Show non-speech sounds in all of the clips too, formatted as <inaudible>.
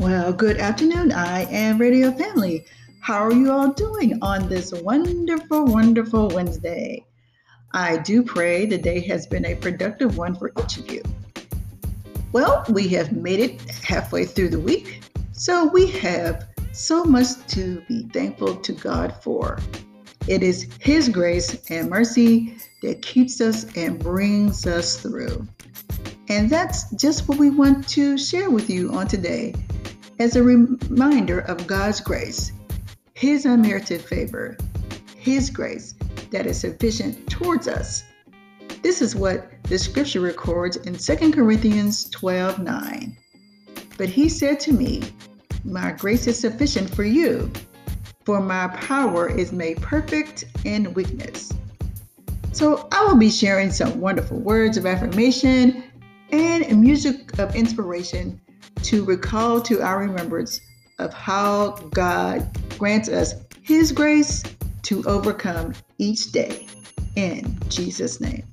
Well, good afternoon. I am Radio Family. How are you all doing on this wonderful, wonderful Wednesday? I do pray the day has been a productive one for each of you. Well, we have made it halfway through the week, so we have so much to be thankful to God for. It is His grace and mercy that keeps us and brings us through. And that's just what we want to share with you on today as a reminder of God's grace, His unmerited favor, His grace that is sufficient towards us. This is what the scripture records in 2 Corinthians 12 9. But he said to me, My grace is sufficient for you, for my power is made perfect in weakness. So I will be sharing some wonderful words of affirmation and music of inspiration to recall to our remembrance of how God grants us His grace to overcome each day. In Jesus' name.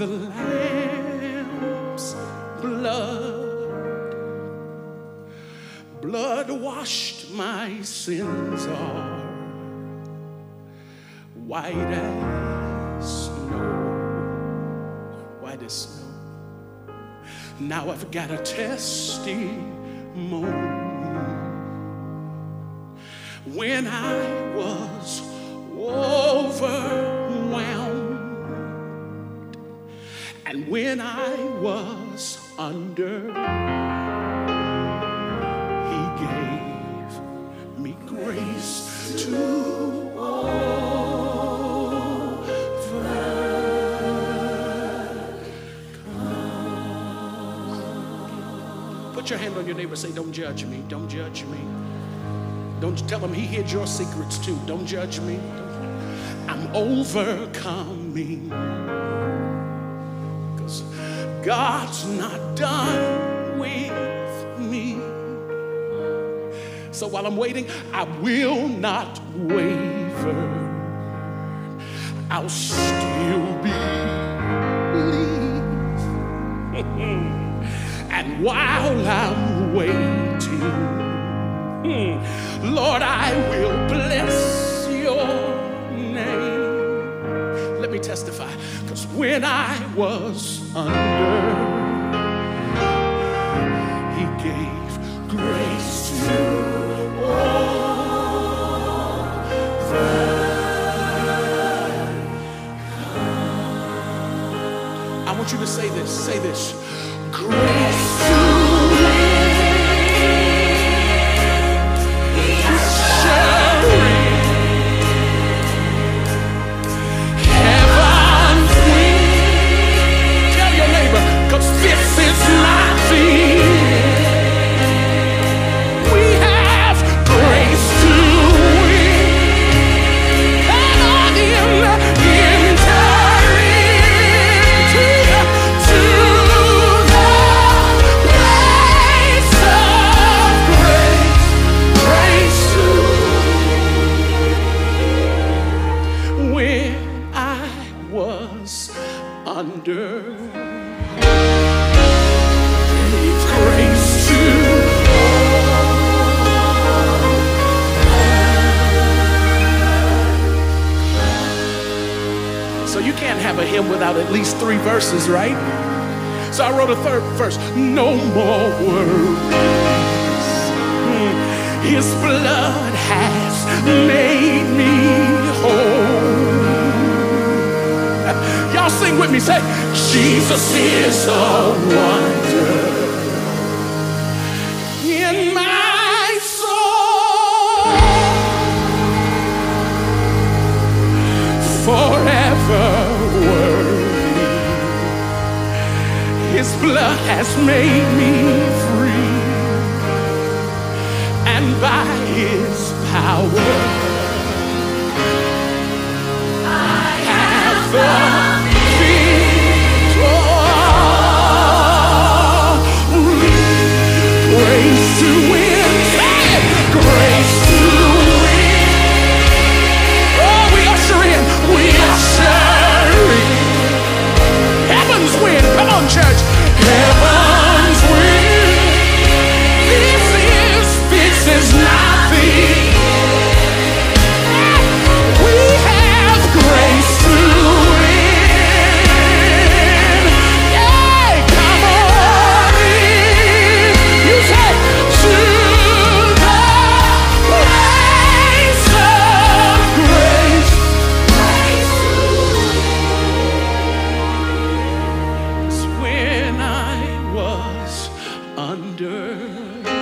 The Lamb's blood. Blood washed my sins are white as snow. White as snow. Now I've got a testimony. When I was overwhelmed and when I was under, He gave me grace to overcome. Put your hand on your neighbor. Say, "Don't judge me. Don't judge me." Don't tell him he hid your secrets too. Don't judge me. I'm overcoming. God's not done with me. So while I'm waiting, I will not waver. I'll still believe. <laughs> and while I'm waiting. Lord, I will bless your name. Let me testify, because when I was under, He gave grace to overcome. I want you to say this, say this. Grace without at least three verses, right? So I wrote a third verse. No more worries. His blood has made me whole. Y'all sing with me. Say, Jesus is the wonder ruler has made me free, and by his power. wonder.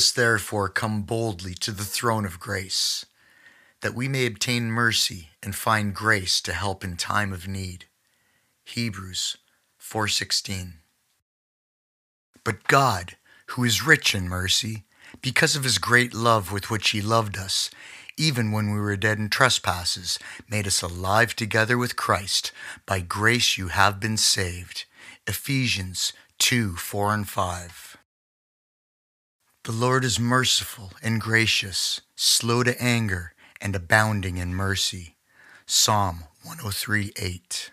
Us therefore come boldly to the throne of grace, that we may obtain mercy and find grace to help in time of need. Hebrews 4:16. But God, who is rich in mercy, because of his great love with which he loved us, even when we were dead in trespasses, made us alive together with Christ. By grace you have been saved. Ephesians 2 4 and 5. The Lord is merciful and gracious, slow to anger, and abounding in mercy. Psalm 103 8.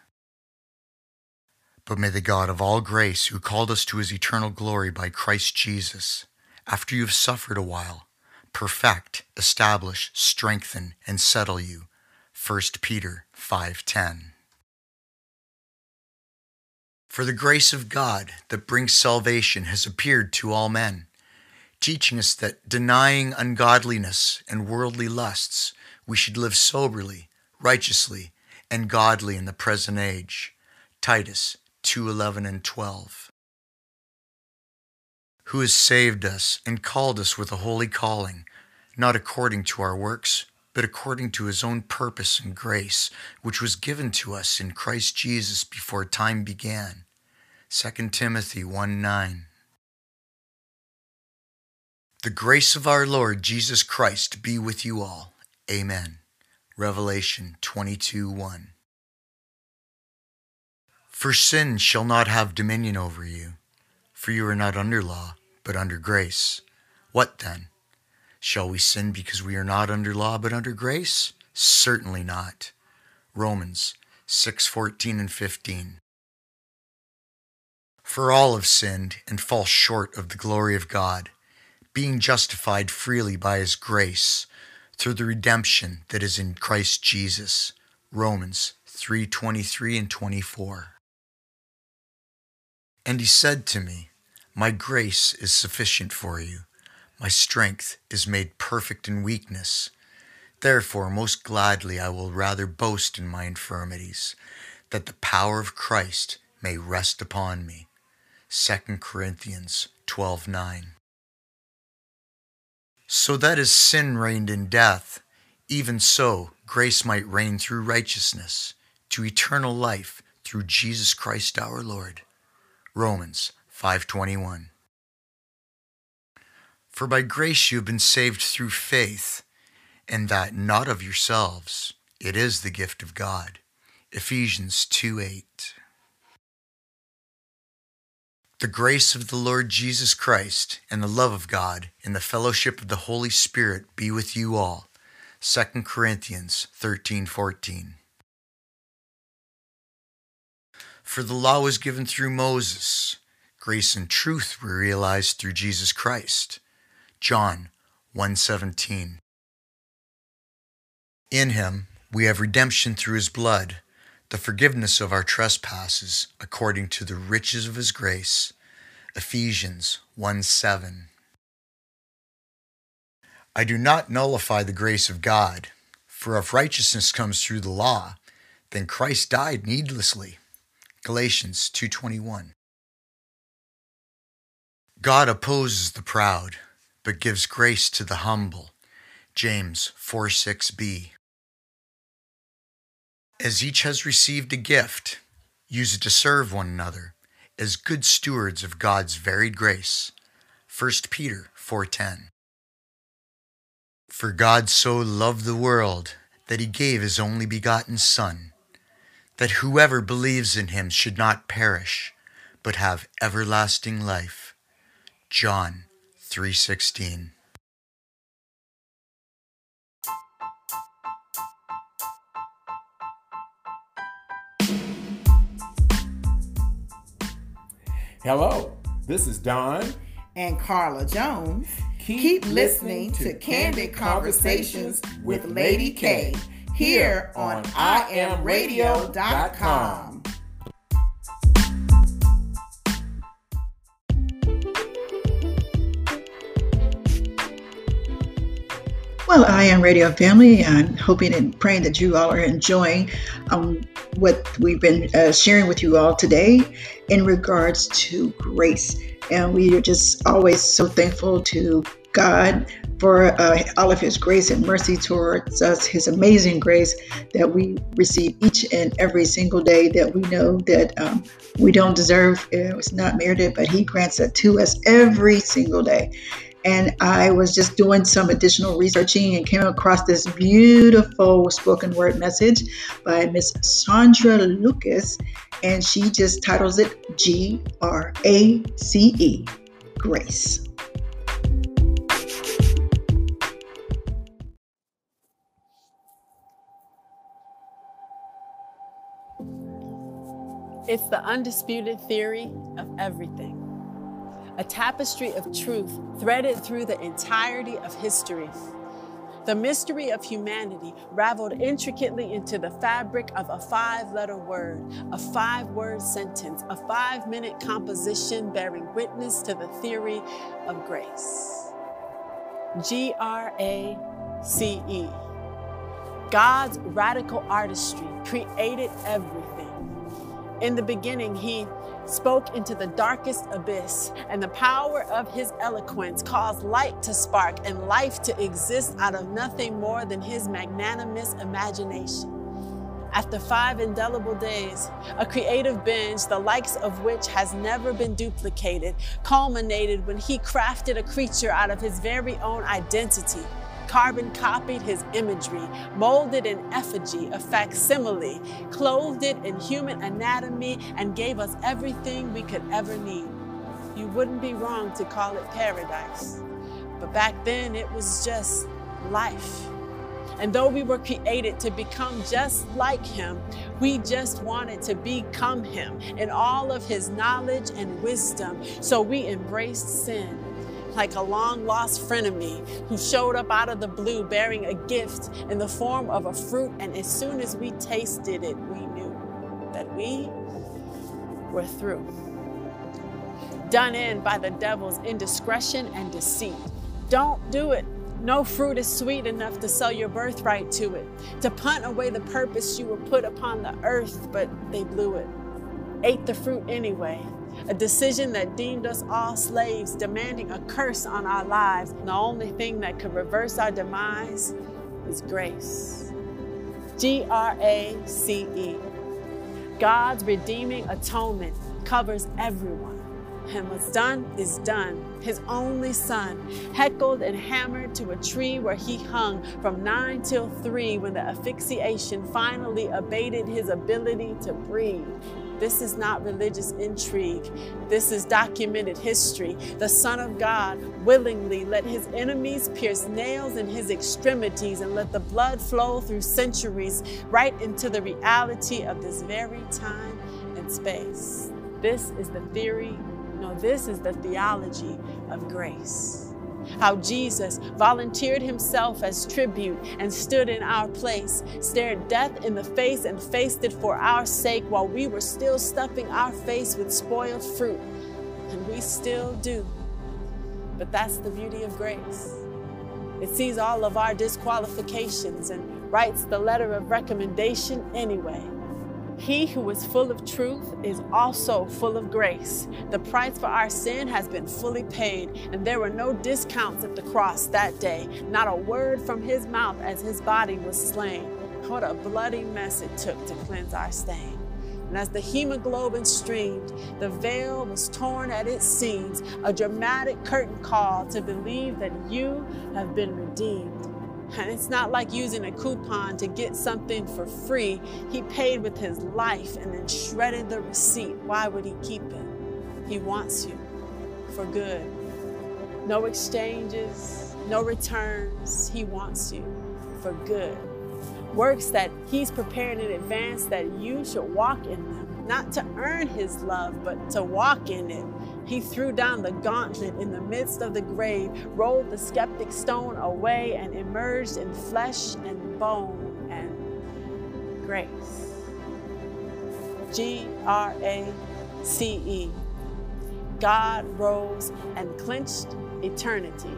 But may the God of all grace, who called us to his eternal glory by Christ Jesus, after you have suffered a while, perfect, establish, strengthen, and settle you. 1 Peter 5:10. For the grace of God that brings salvation has appeared to all men, teaching us that denying ungodliness and worldly lusts, we should live soberly, righteously, and godly in the present age. Titus 2:11 and 12 who has saved us and called us with a holy calling, not according to our works, but according to his own purpose and grace, which was given to us in Christ Jesus before time began. 2 Timothy 1 9. The grace of our Lord Jesus Christ be with you all. Amen. Revelation 22 1. For sin shall not have dominion over you, for you are not under law but under grace. What then? Shall we sin because we are not under law but under grace? Certainly not. Romans 6:14 and 15. For all have sinned and fall short of the glory of God, being justified freely by his grace through the redemption that is in Christ Jesus. Romans 3:23 and 24. And he said to me, my grace is sufficient for you. My strength is made perfect in weakness. Therefore, most gladly I will rather boast in my infirmities, that the power of Christ may rest upon me. 2 Corinthians 12:9. So that as sin reigned in death, even so grace might reign through righteousness to eternal life through Jesus Christ our Lord. Romans 521 For by grace you have been saved through faith, and that not of yourselves, it is the gift of God. Ephesians 2 8. The grace of the Lord Jesus Christ and the love of God and the fellowship of the Holy Spirit be with you all. 2 Corinthians 13:14. For the law was given through Moses Grace and truth were realized through Jesus Christ. John 1:17. In him we have redemption through his blood, the forgiveness of our trespasses according to the riches of his grace. Ephesians 1 7. I do not nullify the grace of God, for if righteousness comes through the law, then Christ died needlessly. Galatians 2:21. God opposes the proud, but gives grace to the humble. James 4 6b. As each has received a gift, use it to serve one another as good stewards of God's varied grace. 1 Peter 4:10. For God so loved the world that he gave his only begotten son, that whoever believes in him should not perish, but have everlasting life. John 3:16 Hello, this is Don and Carla Jones. Keep, Keep listening, listening to Candid Conversations with Lady K here on IamRadio.com. Well, I am Radio Family. I'm hoping and praying that you all are enjoying um, what we've been uh, sharing with you all today in regards to grace. And we are just always so thankful to God for uh, all of His grace and mercy towards us, His amazing grace that we receive each and every single day. That we know that um, we don't deserve; it was not merited, but He grants it to us every single day. And I was just doing some additional researching and came across this beautiful spoken word message by Miss Sandra Lucas, and she just titles it G R A C E Grace. It's the undisputed theory of everything. A tapestry of truth threaded through the entirety of history. The mystery of humanity raveled intricately into the fabric of a five letter word, a five word sentence, a five minute composition bearing witness to the theory of grace. G R A C E. God's radical artistry created everything. In the beginning, he spoke into the darkest abyss, and the power of his eloquence caused light to spark and life to exist out of nothing more than his magnanimous imagination. After five indelible days, a creative binge, the likes of which has never been duplicated, culminated when he crafted a creature out of his very own identity carbon copied his imagery, molded an effigy, a facsimile, clothed it in human anatomy, and gave us everything we could ever need. You wouldn't be wrong to call it paradise. But back then, it was just life. And though we were created to become just like Him, we just wanted to become Him in all of His knowledge and wisdom. So we embraced sin like a long lost frenemy who showed up out of the blue bearing a gift in the form of a fruit. And as soon as we tasted it, we knew that we were through. Done in by the devil's indiscretion and deceit. Don't do it. No fruit is sweet enough to sell your birthright to it, to punt away the purpose you were put upon the earth, but they blew it. Ate the fruit anyway, a decision that deemed us all slaves, demanding a curse on our lives. The only thing that could reverse our demise is grace. G R A C E. God's redeeming atonement covers everyone. And what's done is done. His only son, heckled and hammered to a tree where he hung from nine till three when the asphyxiation finally abated his ability to breathe. This is not religious intrigue. This is documented history. The Son of God willingly let his enemies pierce nails in his extremities and let the blood flow through centuries right into the reality of this very time and space. This is the theory, no, this is the theology of grace how Jesus volunteered himself as tribute and stood in our place, stared death in the face and faced it for our sake while we were still stuffing our face with spoiled fruit. And we still do. But that's the beauty of grace. It sees all of our disqualifications and writes the letter of recommendation anyway. He who is full of truth is also full of grace. The price for our sin has been fully paid, and there were no discounts at the cross that day, not a word from his mouth as his body was slain. What a bloody mess it took to cleanse our stain. And as the hemoglobin streamed, the veil was torn at its seams, a dramatic curtain call to believe that you have been redeemed. And it's not like using a coupon to get something for free. He paid with his life and then shredded the receipt. Why would he keep it? He wants you for good. No exchanges, no returns. He wants you for good. Works that he's prepared in advance that you should walk in them, not to earn his love, but to walk in it he threw down the gauntlet in the midst of the grave, rolled the skeptic stone away, and emerged in flesh and bone and grace. G R A C E. God rose and clinched eternity.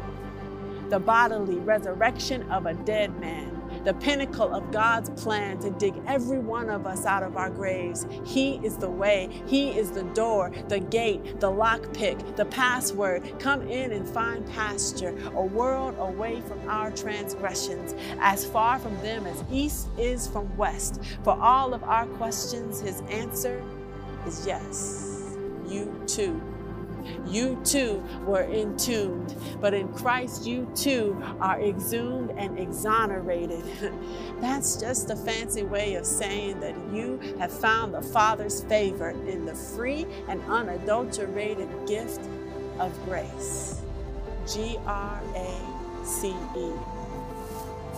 The bodily resurrection of a dead man the pinnacle of God's plan to dig every one of us out of our graves. He is the way, He is the door, the gate, the lockpick, the password. Come in and find pasture, a world away from our transgressions, as far from them as east is from west. For all of our questions, His answer is yes. You too you too were entombed, but in Christ you too are exhumed and exonerated. <laughs> That's just a fancy way of saying that you have found the Father's favor in the free and unadulterated gift of grace. G R A C E.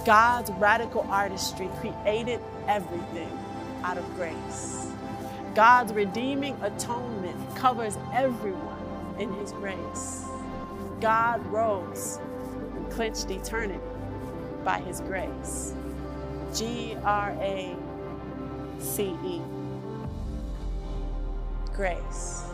God's radical artistry created everything out of grace. God's redeeming atonement covers everyone in his grace. God rose and clinched eternity by his grace. G R A C E. Grace. Grace,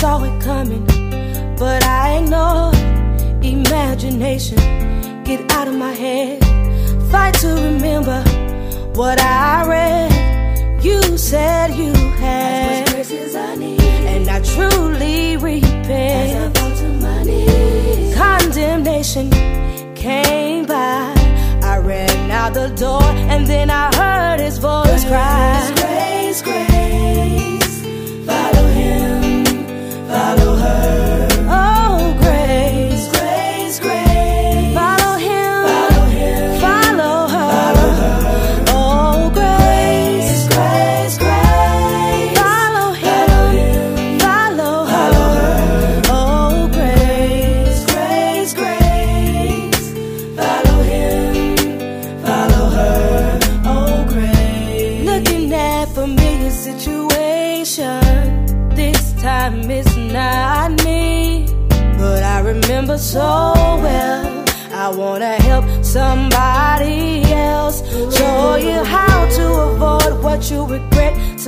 saw it coming, but I ignored imagination. Get out of my head, fight to remember what I read. You said you had, as much Grace as I need. and I truly As I repent. fall to my knees. Condemnation came by. I ran out the door, and then I heard his voice cry. Grace, grace, follow him, follow her.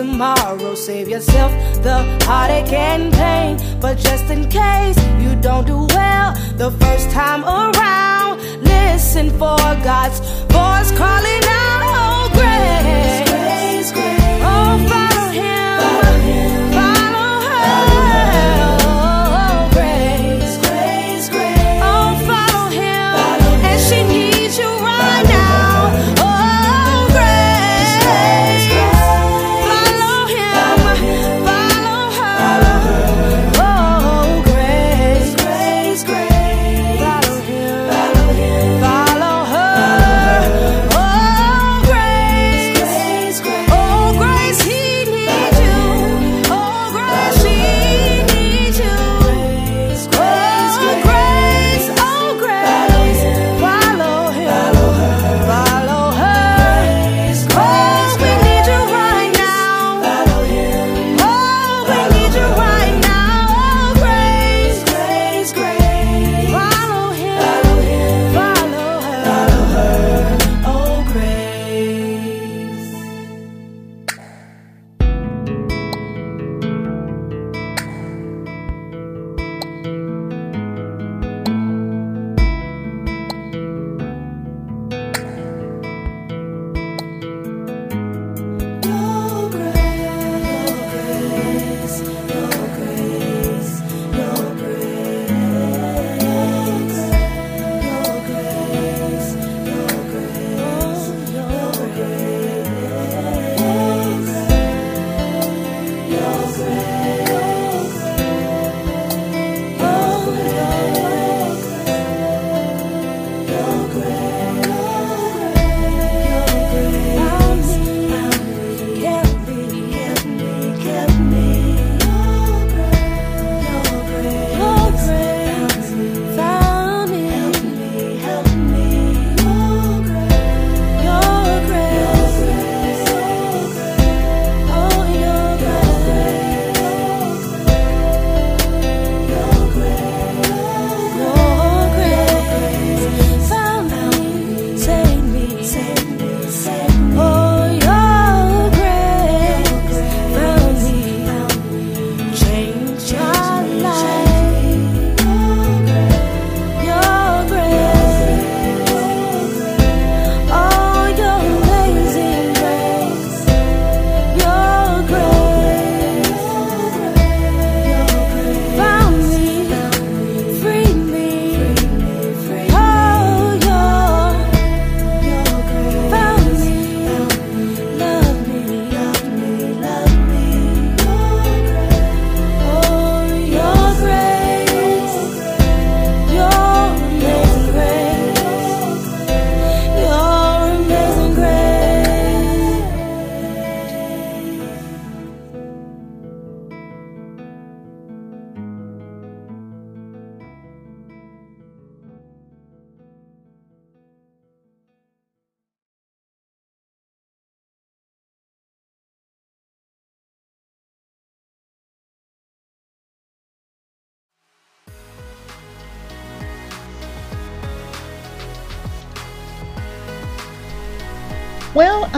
Tomorrow. Save yourself the heartache and pain. But just in case you don't do well the first time around, listen for God's voice calling out, oh grace. Grace, grace, Oh, follow him.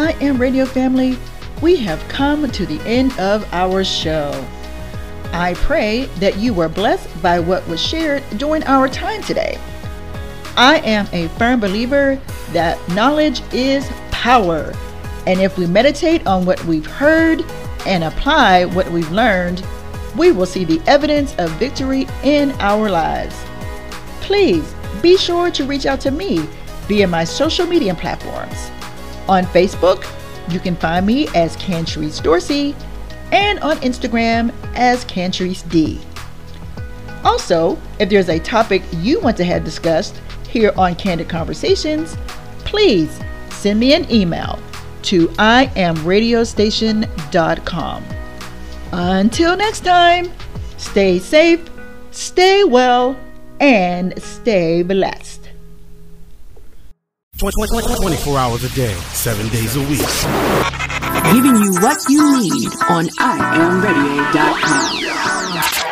I am Radio Family. We have come to the end of our show. I pray that you were blessed by what was shared during our time today. I am a firm believer that knowledge is power. And if we meditate on what we've heard and apply what we've learned, we will see the evidence of victory in our lives. Please be sure to reach out to me via my social media platforms. On Facebook, you can find me as Cantrice Dorsey and on Instagram as Cantrice D. Also, if there's a topic you want to have discussed here on Candid Conversations, please send me an email to iamradiostation.com. Until next time, stay safe, stay well, and stay blessed. 24 hours a day, 7 days a week. Giving you what you need on IamRadio.com.